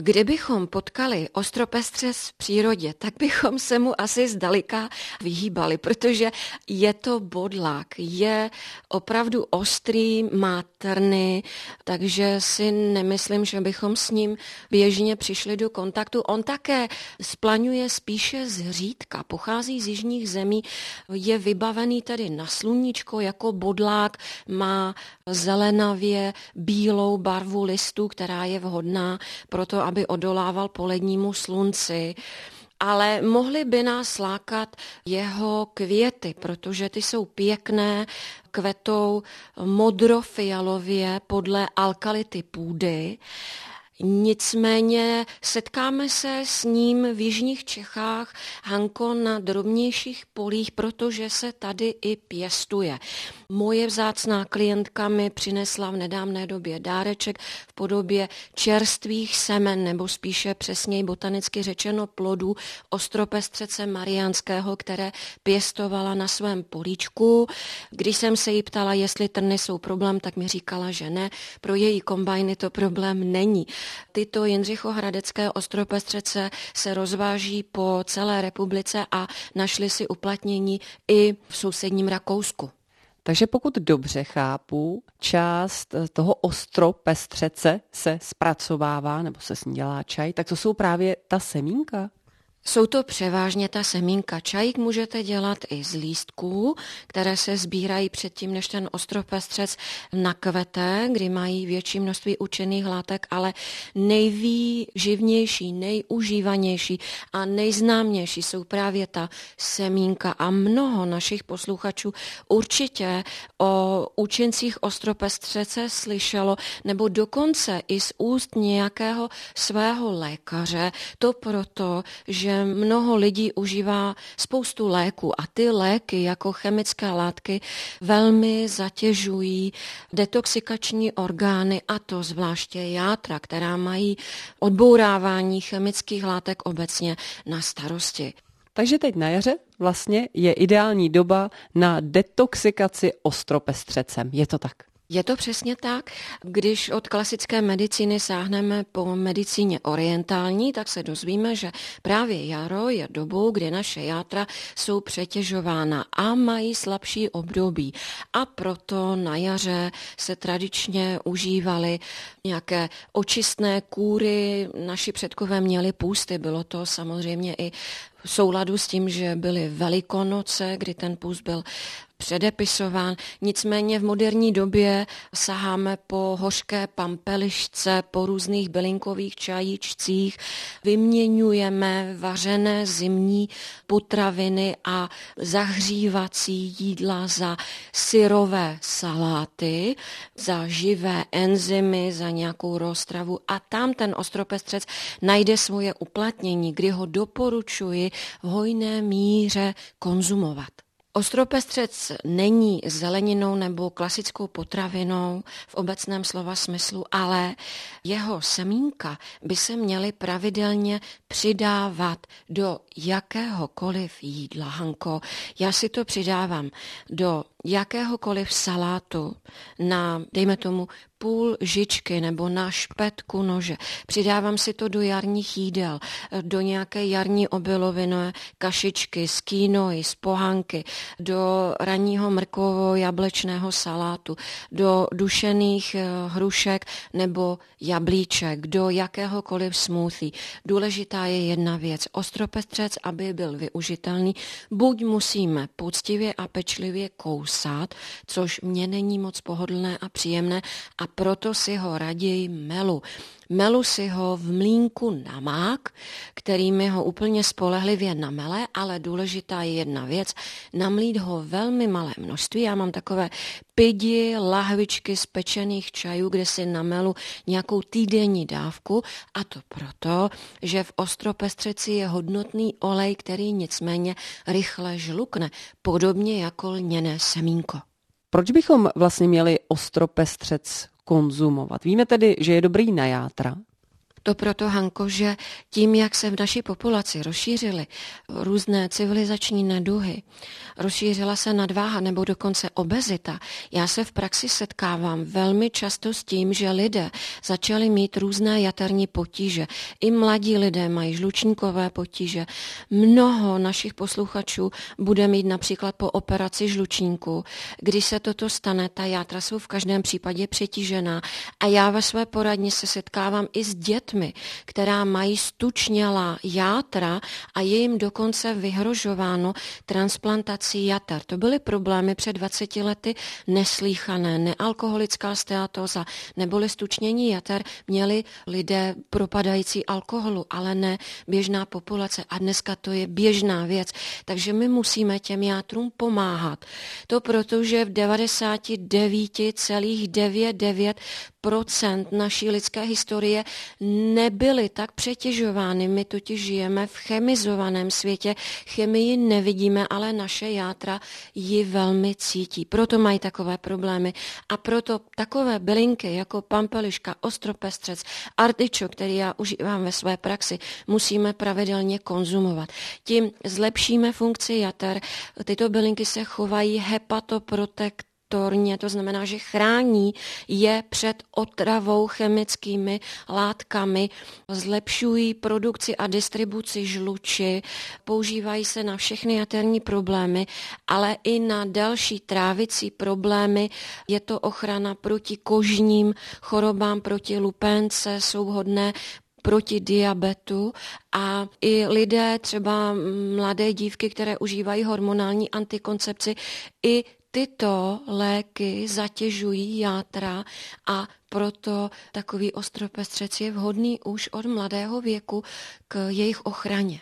Kdybychom potkali ostropestřes v přírodě, tak bychom se mu asi zdaleka vyhýbali, protože je to bodlák, je opravdu ostrý, má trny, takže si nemyslím, že bychom s ním běžně přišli do kontaktu. On také splaňuje spíše z řídka, pochází z jižních zemí, je vybavený tedy na sluníčko jako bodlák, má zelenavě bílou barvu listů, která je vhodná pro to, aby odolával polednímu slunci ale mohly by nás lákat jeho květy, protože ty jsou pěkné, kvetou modrofialově podle alkality půdy Nicméně setkáme se s ním v jižních Čechách, Hanko, na drobnějších polích, protože se tady i pěstuje. Moje vzácná klientka mi přinesla v nedávné době dáreček v podobě čerstvých semen, nebo spíše přesněji botanicky řečeno plodů ostropestřece mariánského, které pěstovala na svém políčku. Když jsem se jí ptala, jestli trny jsou problém, tak mi říkala, že ne. Pro její kombajny to problém není. Tyto Jindřichohradecké ostropestřece se rozváží po celé republice a našly si uplatnění i v sousedním Rakousku. Takže pokud dobře chápu, část toho ostropestřece se zpracovává nebo se s ní dělá čaj, tak to jsou právě ta semínka? Jsou to převážně ta semínka. Čajík můžete dělat i z lístků, které se sbírají předtím, než ten ostropestřec nakvete, kdy mají větší množství učených látek, ale nejvýživnější, nejužívanější a nejznámější jsou právě ta semínka a mnoho našich posluchačů určitě o účincích ostropestřece slyšelo, nebo dokonce i z úst nějakého svého lékaře. To proto, že mnoho lidí užívá spoustu léků a ty léky jako chemické látky velmi zatěžují detoxikační orgány a to zvláště játra, která mají odbourávání chemických látek obecně na starosti. Takže teď na jaře vlastně je ideální doba na detoxikaci ostropestřecem. Je to tak? Je to přesně tak. Když od klasické medicíny sáhneme po medicíně orientální, tak se dozvíme, že právě jaro je dobou, kdy naše játra jsou přetěžována a mají slabší období. A proto na jaře se tradičně užívaly nějaké očistné kůry. Naši předkové měli půsty, bylo to samozřejmě i v souladu s tím, že byly velikonoce, kdy ten půst byl předepisován. Nicméně v moderní době saháme po hořké pampelišce, po různých bylinkových čajíčcích, vyměňujeme vařené zimní potraviny a zahřívací jídla za syrové saláty, za živé enzymy, za nějakou roztravu a tam ten ostropestřec najde svoje uplatnění, kdy ho doporučuji v hojné míře konzumovat. Ostropestřec není zeleninou nebo klasickou potravinou v obecném slova smyslu, ale jeho semínka by se měly pravidelně přidávat do jakéhokoliv jídla. Hanko, já si to přidávám do jakéhokoliv salátu na, dejme tomu, půl žičky nebo na špetku nože. Přidávám si to do jarních jídel, do nějaké jarní obilovinové kašičky, z kínoj, z pohanky, do ranního mrkovo jablečného salátu, do dušených eh, hrušek nebo jablíček, do jakéhokoliv smoothie. Důležitá je jedna věc. Ostropestřec, aby byl využitelný, buď musíme poctivě a pečlivě kousat, což mě není moc pohodlné a příjemné, a proto si ho raději melu. Melu si ho v mlínku na mák, který mi ho úplně spolehlivě namele, ale důležitá je jedna věc, namlít ho velmi malé množství. Já mám takové pidi, lahvičky z pečených čajů, kde si namelu nějakou týdenní dávku a to proto, že v ostropestřeci je hodnotný olej, který nicméně rychle žlukne, podobně jako lněné semínko. Proč bychom vlastně měli ostropestřec konzumovat? Víme tedy, že je dobrý na játra. To proto, Hanko, že tím, jak se v naší populaci rozšířily různé civilizační neduhy, rozšířila se nadváha nebo dokonce obezita, já se v praxi setkávám velmi často s tím, že lidé začali mít různé jaterní potíže. I mladí lidé mají žlučníkové potíže. Mnoho našich posluchačů bude mít například po operaci žlučníku. Když se toto stane, ta játra jsou v každém případě přetížená. A já ve své poradně se setkávám i s dětmi, která mají stučnělá játra a je jim dokonce vyhrožováno transplantací jater. To byly problémy před 20 lety neslíchané. Nealkoholická steatoza neboli stučnění jater měli lidé propadající alkoholu, ale ne běžná populace. A dneska to je běžná věc. Takže my musíme těm játrům pomáhat. To proto, že v 99,99 procent naší lidské historie nebyly tak přetěžovány. My totiž žijeme v chemizovaném světě. Chemii nevidíme, ale naše játra ji velmi cítí. Proto mají takové problémy. A proto takové bylinky jako pampeliška, ostropestřec, artičo, který já užívám ve své praxi, musíme pravidelně konzumovat. Tím zlepšíme funkci jater. Tyto bylinky se chovají hepatoprotekt torně, to znamená, že chrání je před otravou chemickými látkami, zlepšují produkci a distribuci žluči, používají se na všechny jaterní problémy, ale i na další trávicí problémy. Je to ochrana proti kožním chorobám, proti lupence, jsou vhodné proti diabetu a i lidé, třeba mladé dívky, které užívají hormonální antikoncepci, i tyto léky zatěžují játra a proto takový ostropestřec je vhodný už od mladého věku k jejich ochraně.